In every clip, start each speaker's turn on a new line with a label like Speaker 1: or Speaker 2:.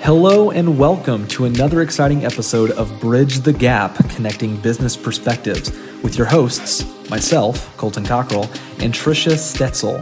Speaker 1: Hello and welcome to another exciting episode of Bridge the Gap Connecting Business Perspectives with your hosts, myself, Colton Cockrell, and Tricia Stetzel.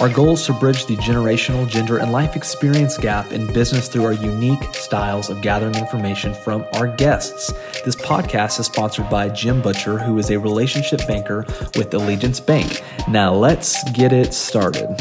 Speaker 1: Our goal is to bridge the generational, gender, and life experience gap in business through our unique styles of gathering information from our guests. This podcast is sponsored by Jim Butcher, who is a relationship banker with Allegiance Bank. Now let's get it started.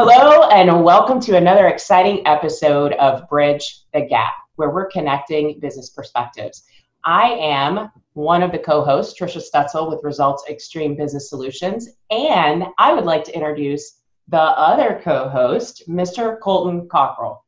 Speaker 2: Hello, and welcome to another exciting episode of Bridge the Gap, where we're connecting business perspectives. I am one of the co hosts, Tricia Stutzel with Results Extreme Business Solutions, and I would like to introduce the other co host, Mr. Colton Cockrell.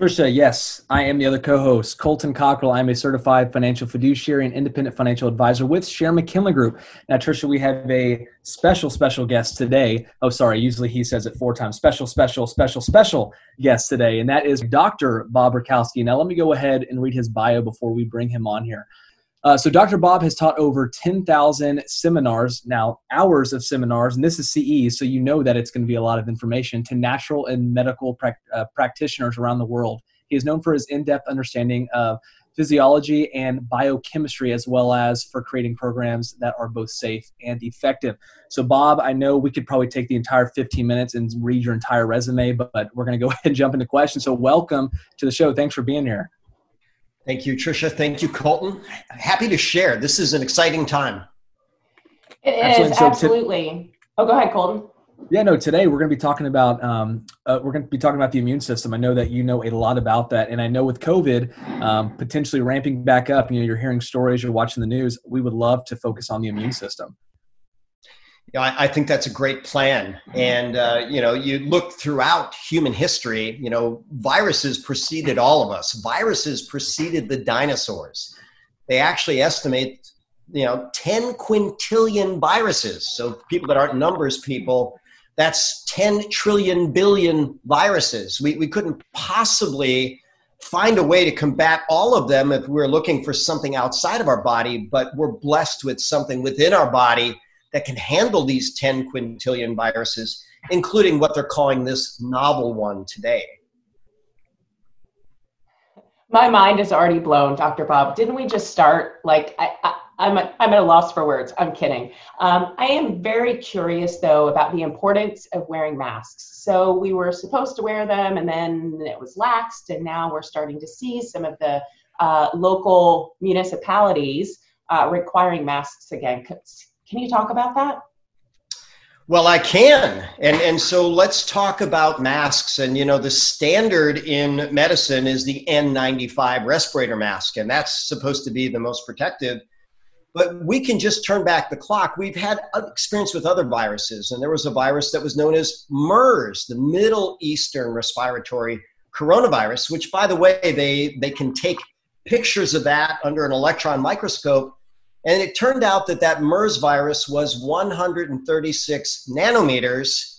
Speaker 1: Trisha, yes, I am the other co-host, Colton Cockrell. I'm a certified financial fiduciary and independent financial advisor with Sharon McKinley Group. Now, Trisha, we have a special, special guest today. Oh, sorry, usually he says it four times. Special, special, special, special guest today, and that is Dr. Bob Rakowski. Now, let me go ahead and read his bio before we bring him on here. Uh, so Dr. Bob has taught over 10,000 seminars, now hours of seminars, and this is CE, so you know that it's going to be a lot of information to natural and medical pra- uh, practitioners around the world. He is known for his in-depth understanding of physiology and biochemistry, as well as for creating programs that are both safe and effective. So, Bob, I know we could probably take the entire 15 minutes and read your entire resume, but, but we're going to go ahead and jump into questions. So, welcome to the show. Thanks for being here.
Speaker 3: Thank you, Tricia. Thank you, Colton. Happy to share. This is an exciting time.
Speaker 2: It is, so absolutely. T- oh, go ahead, Colton.
Speaker 1: Yeah, no, today we're going to be talking about um, uh, we're going to be talking about the immune system. I know that you know a lot about that, and I know with COVID um, potentially ramping back up, you know, you're hearing stories, you're watching the news. We would love to focus on the immune system.
Speaker 3: I, I, think that's a great plan. And, uh, you know, you look throughout human history, you know, viruses preceded all of us. Viruses preceded the dinosaurs. They actually estimate, you know, 10 quintillion viruses. So people that aren't numbers people, that's 10 trillion billion viruses. We, we couldn't possibly find a way to combat all of them if we we're looking for something outside of our body, but we're blessed with something within our body that can handle these 10 quintillion viruses, including what they're calling this novel one today.
Speaker 2: My mind is already blown, Dr. Bob. Didn't we just start? Like, I, I, I'm, a, I'm at a loss for words. I'm kidding. Um, I am very curious, though, about the importance of wearing masks. So, we were supposed to wear them, and then it was laxed, and now we're starting to see some of the uh, local municipalities uh, requiring masks again. Can you talk about that?
Speaker 3: Well, I can. And, and so let's talk about masks. And, you know, the standard in medicine is the N95 respirator mask, and that's supposed to be the most protective. But we can just turn back the clock. We've had experience with other viruses, and there was a virus that was known as MERS, the Middle Eastern Respiratory Coronavirus, which, by the way, they, they can take pictures of that under an electron microscope and it turned out that that MERS virus was 136 nanometers.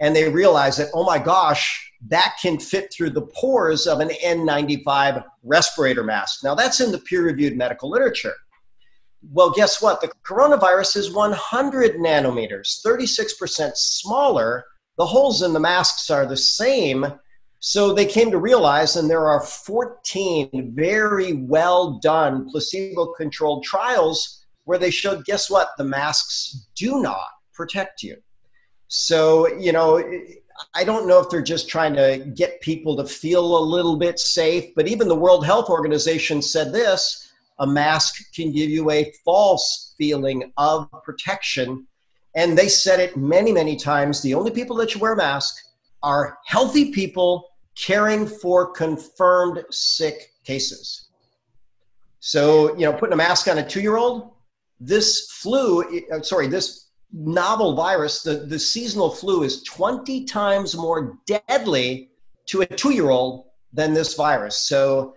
Speaker 3: And they realized that, oh my gosh, that can fit through the pores of an N95 respirator mask. Now, that's in the peer reviewed medical literature. Well, guess what? The coronavirus is 100 nanometers, 36% smaller. The holes in the masks are the same, so they came to realize, and there are 14 very well done placebo controlled trials where they showed guess what? The masks do not protect you. So, you know, I don't know if they're just trying to get people to feel a little bit safe, but even the World Health Organization said this a mask can give you a false feeling of protection. And they said it many, many times. The only people that should wear a mask are healthy people caring for confirmed sick cases. So, you know, putting a mask on a two year old, this flu, uh, sorry, this novel virus, the, the seasonal flu is 20 times more deadly to a two year old than this virus. So,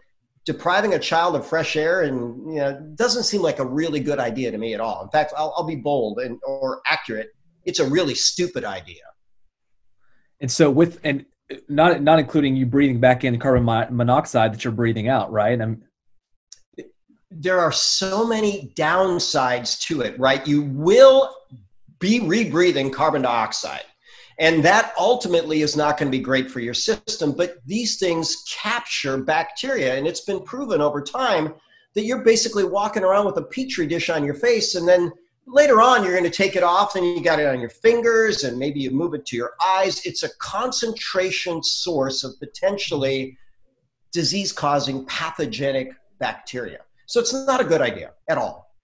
Speaker 3: depriving a child of fresh air and you know doesn't seem like a really good idea to me at all. In fact, I'll, I'll be bold and or accurate. It's a really stupid idea.
Speaker 1: And so with and not not including you breathing back in carbon monoxide that you're breathing out, right? I'm,
Speaker 3: there are so many downsides to it, right? You will be rebreathing carbon dioxide. And that ultimately is not going to be great for your system. But these things capture bacteria. And it's been proven over time that you're basically walking around with a petri dish on your face. And then later on, you're going to take it off and you got it on your fingers and maybe you move it to your eyes. It's a concentration source of potentially disease causing pathogenic bacteria. So it's not a good idea at all.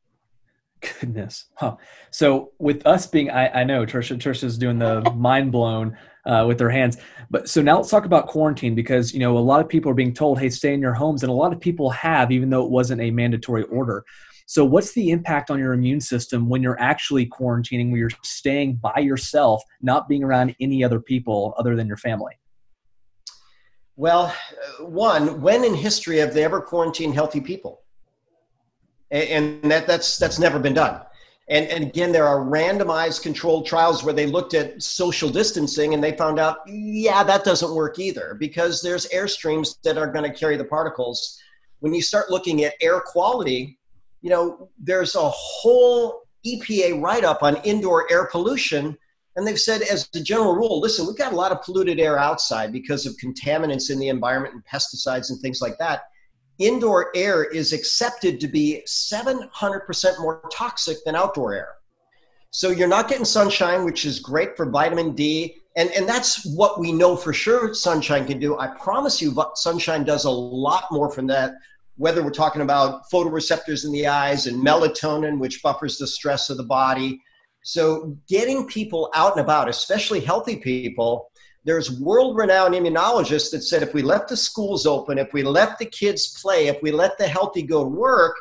Speaker 1: Goodness. Huh. So with us being, I, I know Trisha, Trisha's doing the mind blown uh, with their hands. But so now let's talk about quarantine because, you know, a lot of people are being told, hey, stay in your homes. And a lot of people have, even though it wasn't a mandatory order. So what's the impact on your immune system when you're actually quarantining, where you're staying by yourself, not being around any other people other than your family?
Speaker 3: Well, one, when in history have they ever quarantined healthy people? and that, that's that's never been done. And, and again, there are randomized controlled trials where they looked at social distancing and they found out, yeah, that doesn't work either because there's air streams that are going to carry the particles. When you start looking at air quality, you know, there's a whole EPA write up on indoor air pollution. And they've said, as a general rule, listen, we've got a lot of polluted air outside because of contaminants in the environment and pesticides and things like that indoor air is accepted to be 700% more toxic than outdoor air. So you're not getting sunshine, which is great for vitamin D. And, and that's what we know for sure sunshine can do. I promise you, sunshine does a lot more from that, whether we're talking about photoreceptors in the eyes and melatonin, which buffers the stress of the body. So getting people out and about, especially healthy people, there's world renowned immunologists that said if we left the schools open, if we let the kids play, if we let the healthy go to work,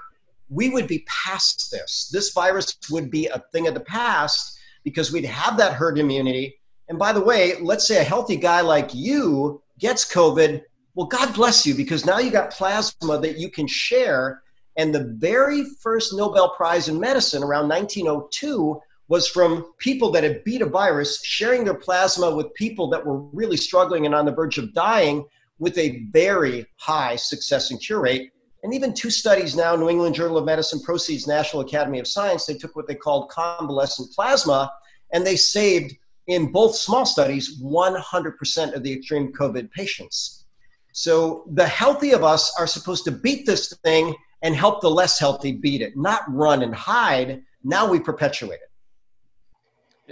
Speaker 3: we would be past this. This virus would be a thing of the past because we'd have that herd immunity. And by the way, let's say a healthy guy like you gets COVID. Well, God bless you because now you got plasma that you can share. And the very first Nobel Prize in medicine around 1902 was from people that had beat a virus sharing their plasma with people that were really struggling and on the verge of dying with a very high success and cure rate. And even two studies now, New England Journal of Medicine proceeds National Academy of Science, they took what they called convalescent plasma and they saved in both small studies 100% of the extreme COVID patients. So the healthy of us are supposed to beat this thing and help the less healthy beat it, not run and hide. Now we perpetuate it.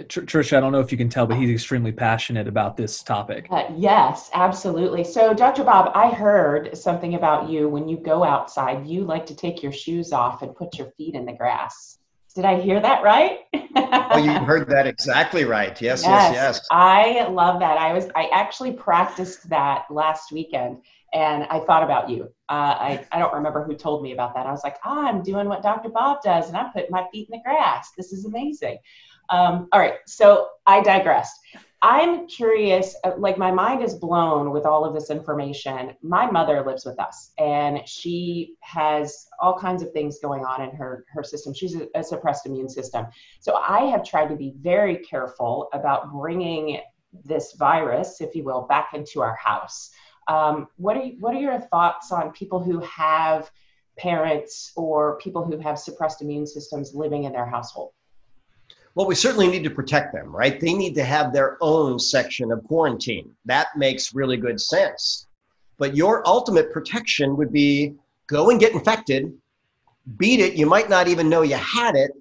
Speaker 1: Trisha, I don't know if you can tell, but he's extremely passionate about this topic.
Speaker 2: Uh, yes, absolutely. So, Dr. Bob, I heard something about you when you go outside, you like to take your shoes off and put your feet in the grass. Did I hear that right?
Speaker 3: oh, you heard that exactly right. Yes, yes, yes, yes.
Speaker 2: I love that. I was I actually practiced that last weekend and I thought about you. Uh, I, I don't remember who told me about that. I was like, oh, I'm doing what Dr. Bob does and I'm putting my feet in the grass. This is amazing. Um, all right, so I digressed. I'm curious, uh, like my mind is blown with all of this information. My mother lives with us and she has all kinds of things going on in her, her system. She's a, a suppressed immune system. So I have tried to be very careful about bringing this virus, if you will, back into our house. Um, what, are, what are your thoughts on people who have parents or people who have suppressed immune systems living in their household?
Speaker 3: Well, we certainly need to protect them, right? They need to have their own section of quarantine. That makes really good sense. But your ultimate protection would be go and get infected, beat it. You might not even know you had it.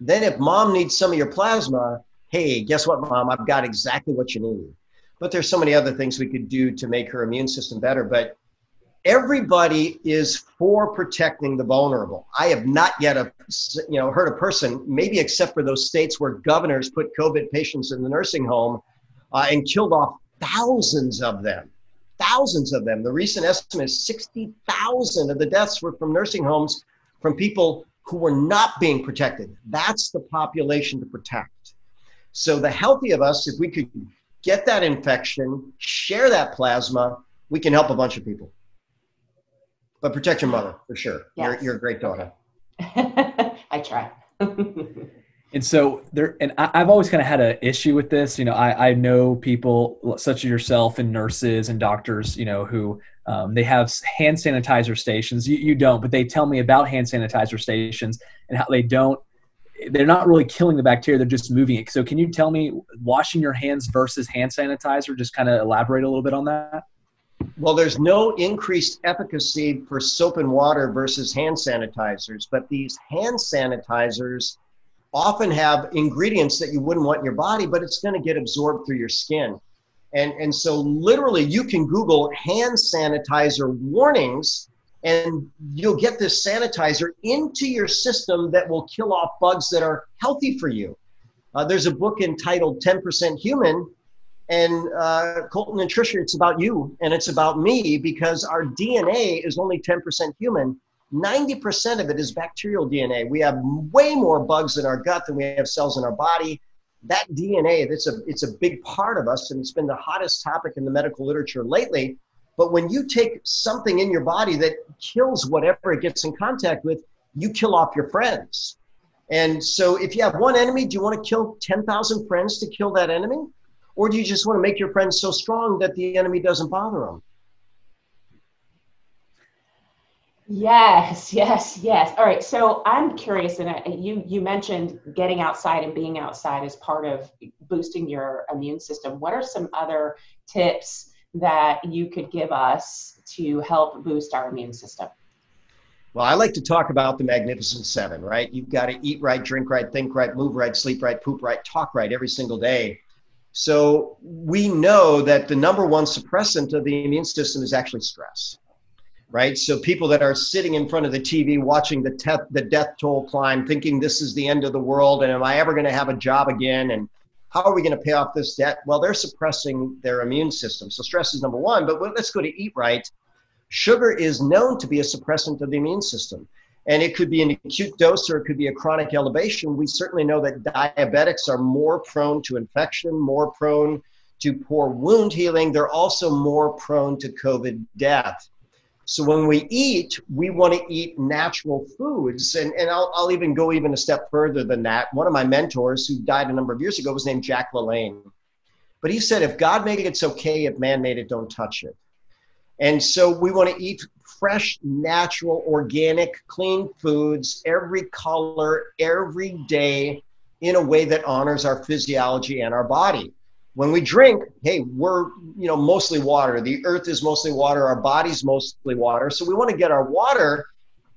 Speaker 3: Then, if mom needs some of your plasma, hey, guess what, mom? I've got exactly what you need. But there's so many other things we could do to make her immune system better. But everybody is for protecting the vulnerable. I have not yet a, you know heard a person, maybe except for those states where governors put COVID patients in the nursing home uh, and killed off thousands of them. Thousands of them. The recent estimate is 60,000 of the deaths were from nursing homes from people who were not being protected. That's the population to protect. So the healthy of us, if we could get that infection, share that plasma, we can help a bunch of people. But protect your mother for sure. Yes. You're, you're a great daughter.
Speaker 2: I try.
Speaker 1: and so there, and I, have always kind of had an issue with this. You know, I, I know people such as yourself and nurses and doctors, you know, who um, they have hand sanitizer stations. You, you don't, but they tell me about hand sanitizer stations and how they don't they're not really killing the bacteria; they're just moving it. So, can you tell me washing your hands versus hand sanitizer? Just kind of elaborate a little bit on that.
Speaker 3: Well, there's no increased efficacy for soap and water versus hand sanitizers, but these hand sanitizers often have ingredients that you wouldn't want in your body, but it's going to get absorbed through your skin. And, and so, literally, you can Google hand sanitizer warnings, and you'll get this sanitizer into your system that will kill off bugs that are healthy for you. Uh, there's a book entitled 10% Human, and uh, Colton and Trisha, it's about you and it's about me because our DNA is only 10% human. 90% of it is bacterial DNA. We have way more bugs in our gut than we have cells in our body that DNA, that's a, it's a big part of us, and it's been the hottest topic in the medical literature lately. But when you take something in your body that kills whatever it gets in contact with, you kill off your friends. And so if you have one enemy, do you want to kill 10,000 friends to kill that enemy? Or do you just want to make your friends so strong that the enemy doesn't bother them?
Speaker 2: Yes, yes, yes. All right. So I'm curious, and uh, you you mentioned getting outside and being outside as part of boosting your immune system. What are some other tips that you could give us to help boost our immune system?
Speaker 3: Well, I like to talk about the Magnificent Seven, right? You've got to eat right, drink right, think right, move right, sleep right, poop right, talk right every single day. So we know that the number one suppressant of the immune system is actually stress right? So people that are sitting in front of the TV watching the, te- the death toll climb, thinking this is the end of the world, and am I ever going to have a job again? And how are we going to pay off this debt? Well, they're suppressing their immune system. So stress is number one. But let's go to eat right. Sugar is known to be a suppressant of the immune system. And it could be an acute dose or it could be a chronic elevation. We certainly know that diabetics are more prone to infection, more prone to poor wound healing. They're also more prone to COVID death. So when we eat, we want to eat natural foods. And, and I'll, I'll even go even a step further than that. One of my mentors who died a number of years ago was named Jack LaLanne. But he said, if God made it, it's okay. If man made it, don't touch it. And so we want to eat fresh, natural, organic, clean foods every color, every day in a way that honors our physiology and our body. When we drink hey we're you know mostly water. The earth is mostly water. Our body's mostly water. So we want to get our water.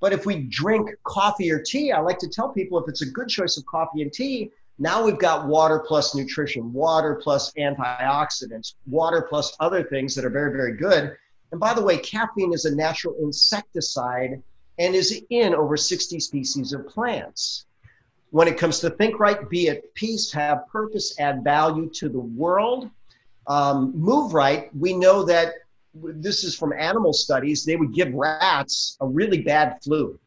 Speaker 3: But if we drink coffee or tea i like to tell people if it's a good choice of coffee and tea now we've got water plus nutrition water plus antioxidants water plus other things that are very very good and by the way caffeine is a natural insecticide and is in over 60 species of plants when it comes to think right, be at peace, have purpose, add value to the world, um, move right, we know that this is from animal studies. They would give rats a really bad flu.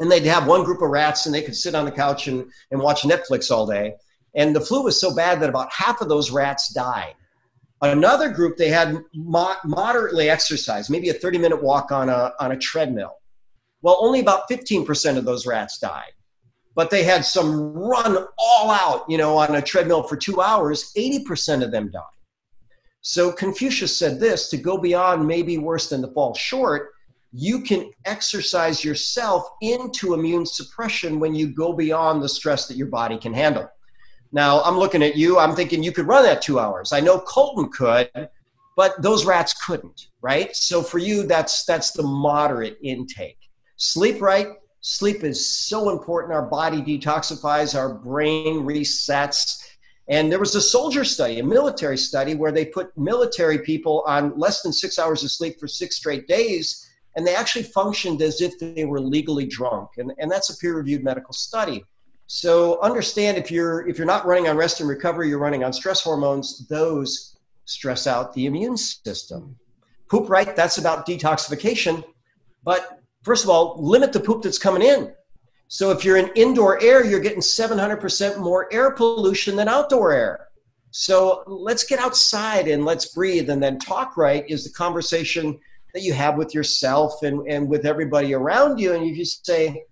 Speaker 3: And they'd have one group of rats and they could sit on the couch and, and watch Netflix all day. And the flu was so bad that about half of those rats died. Another group, they had mo- moderately exercise, maybe a 30 minute walk on a, on a treadmill. Well, only about 15% of those rats died but they had some run all out, you know, on a treadmill for two hours, 80% of them died. So Confucius said this to go beyond may be worse than to fall short. You can exercise yourself into immune suppression when you go beyond the stress that your body can handle. Now, I'm looking at you, I'm thinking you could run that two hours. I know Colton could, but those rats couldn't, right? So for you, that's that's the moderate intake. Sleep right, Sleep is so important. Our body detoxifies, our brain resets. And there was a soldier study, a military study, where they put military people on less than six hours of sleep for six straight days, and they actually functioned as if they were legally drunk. And, and that's a peer-reviewed medical study. So understand if you're if you're not running on rest and recovery, you're running on stress hormones, those stress out the immune system. Poop right, that's about detoxification. But first of all, limit the poop that's coming in. So if you're in indoor air, you're getting 700% more air pollution than outdoor air. So let's get outside and let's breathe. And then talk right is the conversation that you have with yourself and, and with everybody around you. And if you say,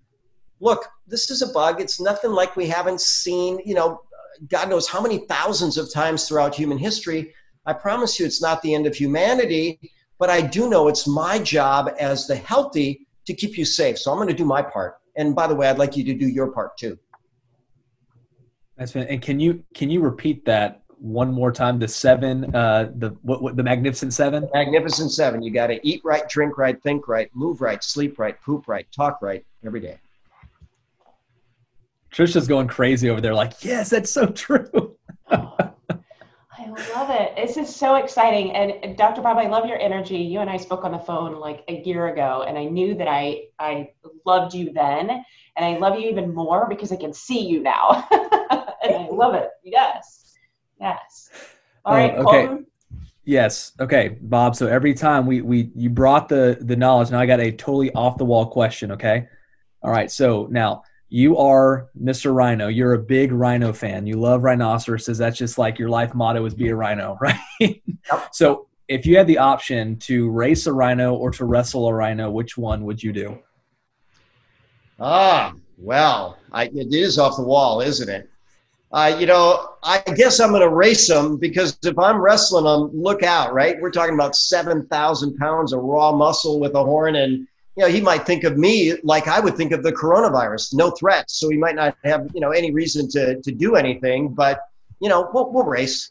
Speaker 3: look, this is a bug. It's nothing like we haven't seen, you know, God knows how many thousands of times throughout human history. I promise you it's not the end of humanity, but I do know it's my job as the healthy to keep you safe. So I'm going to do my part. And by the way, I'd like you to do your part too.
Speaker 1: That's been, and can you can you repeat that one more time? The seven, uh, the what, what the Magnificent Seven.
Speaker 3: Magnificent Seven. You got to eat right, drink right, think right, move right, sleep right, poop right, talk right every day.
Speaker 1: Trisha's going crazy over there, like, yes, that's so true.
Speaker 2: I love it. This is so exciting. And Dr. Bob, I love your energy. You and I spoke on the phone like a year ago, and I knew that I I loved you then, and I love you even more because I can see you now, and I love it. Yes, yes. All right,
Speaker 1: Oh, okay.
Speaker 2: Colton.
Speaker 1: Yes. Okay, Bob. So every time we we you brought the the knowledge, now I got a totally off the wall question. Okay. All right. So now you are Mr. Rhino. You're a big rhino fan. You love rhinoceroses. That's just like your life motto is be a rhino, right? So if you had the option to race a rhino or to wrestle a rhino, which one would you do?
Speaker 3: Ah, well, I, it is off the wall, isn't it? Uh, you know, I guess I'm going to race them because if I'm wrestling them, look out, right? We're talking about 7,000 pounds of raw muscle with a horn. And, you know, he might think of me like I would think of the coronavirus, no threats. So he might not have, you know, any reason to, to do anything, but, you know, we'll, we'll race.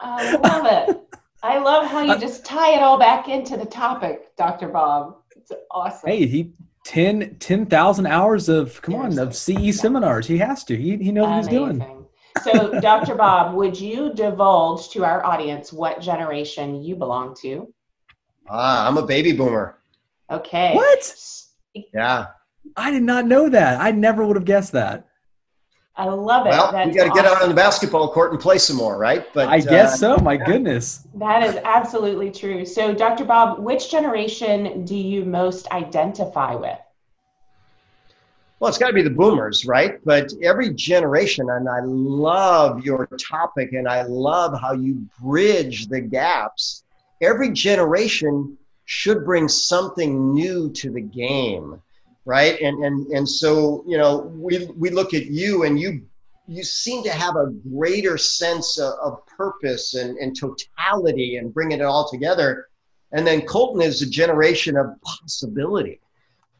Speaker 2: I love it. I love how you just tie it all back into the topic, Dr. Bob. It's awesome.
Speaker 1: Hey, he 10 10,000 hours of come on of CE seminars. He has to. He he knows what he's doing.
Speaker 2: So, Dr. Bob, would you divulge to our audience what generation you belong to?
Speaker 3: Ah, I'm a baby boomer.
Speaker 2: Okay.
Speaker 1: What?
Speaker 3: Yeah.
Speaker 1: I did not know that. I never would have guessed that.
Speaker 2: I love it.
Speaker 3: Well,
Speaker 2: That's
Speaker 3: we got to get out on the basketball court and play some more, right? But
Speaker 1: I guess
Speaker 3: uh,
Speaker 1: so. My goodness.
Speaker 2: That is absolutely true. So, Dr. Bob, which generation do you most identify with?
Speaker 3: Well, it's got to be the boomers, right? But every generation, and I love your topic and I love how you bridge the gaps. Every generation should bring something new to the game, right? And and and so, you know, we we look at you and you you seem to have a greater sense of, of purpose and, and totality and bringing it all together. And then Colton is a generation of possibility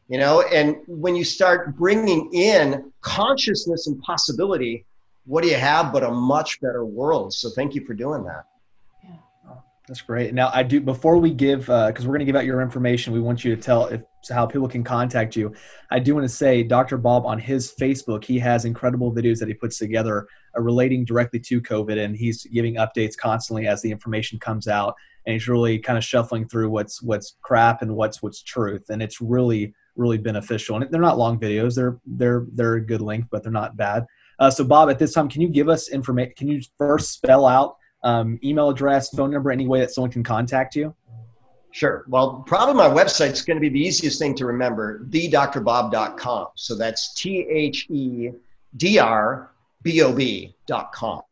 Speaker 3: you know and when you start bringing in consciousness and possibility what do you have but a much better world so thank you for doing that
Speaker 1: That's great. Now I do before we give because we're going to give out your information. We want you to tell if how people can contact you. I do want to say, Dr. Bob on his Facebook, he has incredible videos that he puts together uh, relating directly to COVID, and he's giving updates constantly as the information comes out. And he's really kind of shuffling through what's what's crap and what's what's truth, and it's really really beneficial. And they're not long videos; they're they're they're a good length, but they're not bad. Uh, so, Bob, at this time, can you give us information? Can you first spell out um, email address, phone number, any way that someone can contact you?
Speaker 3: sure. Well probably my website's going to be the easiest thing to remember thedrbob.com so that's t-h-e-d-r-b-o-b.com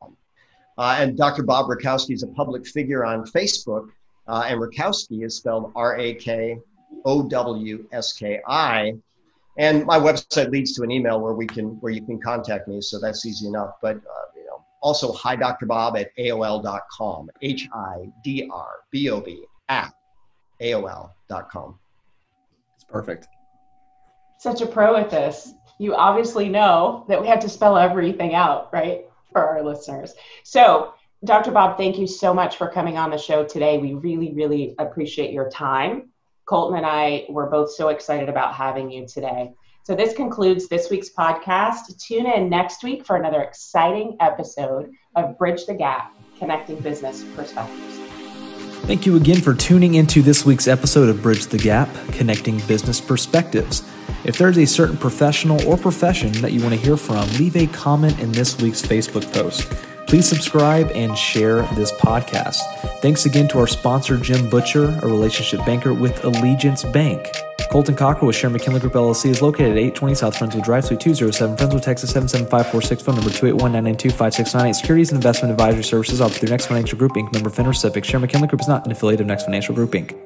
Speaker 3: uh, and dr bob rakowski is a public figure on facebook uh, and rakowski is spelled r-a-k-o-w-s-k-i and my website leads to an email where we can where you can contact me so that's easy enough. But uh, also hi dr bob at aol.com h-i-d-r-b-o-b at aol.com
Speaker 1: It's perfect.
Speaker 2: Such a pro at this. You obviously know that we have to spell everything out, right, for our listeners. So, Dr. Bob, thank you so much for coming on the show today. We really, really appreciate your time. Colton and I were both so excited about having you today. So, this concludes this week's podcast. Tune in next week for another exciting episode of Bridge the Gap Connecting Business Perspectives.
Speaker 1: Thank you again for tuning into this week's episode of Bridge the Gap Connecting Business Perspectives. If there's a certain professional or profession that you want to hear from, leave a comment in this week's Facebook post. Please subscribe and share this podcast. Thanks again to our sponsor, Jim Butcher, a relationship banker with Allegiance Bank. Colton Cockrell with Sharon McKinley Group LLC is located at 820 South Friendswood Drive, Suite 207, Friendswood, Texas 77546, phone number 281-992-5698. Securities and investment advisory services offered through Next Financial Group Inc. Member FINRA SIPC. Sharon McKinley Group is not an affiliate of Next Financial Group Inc.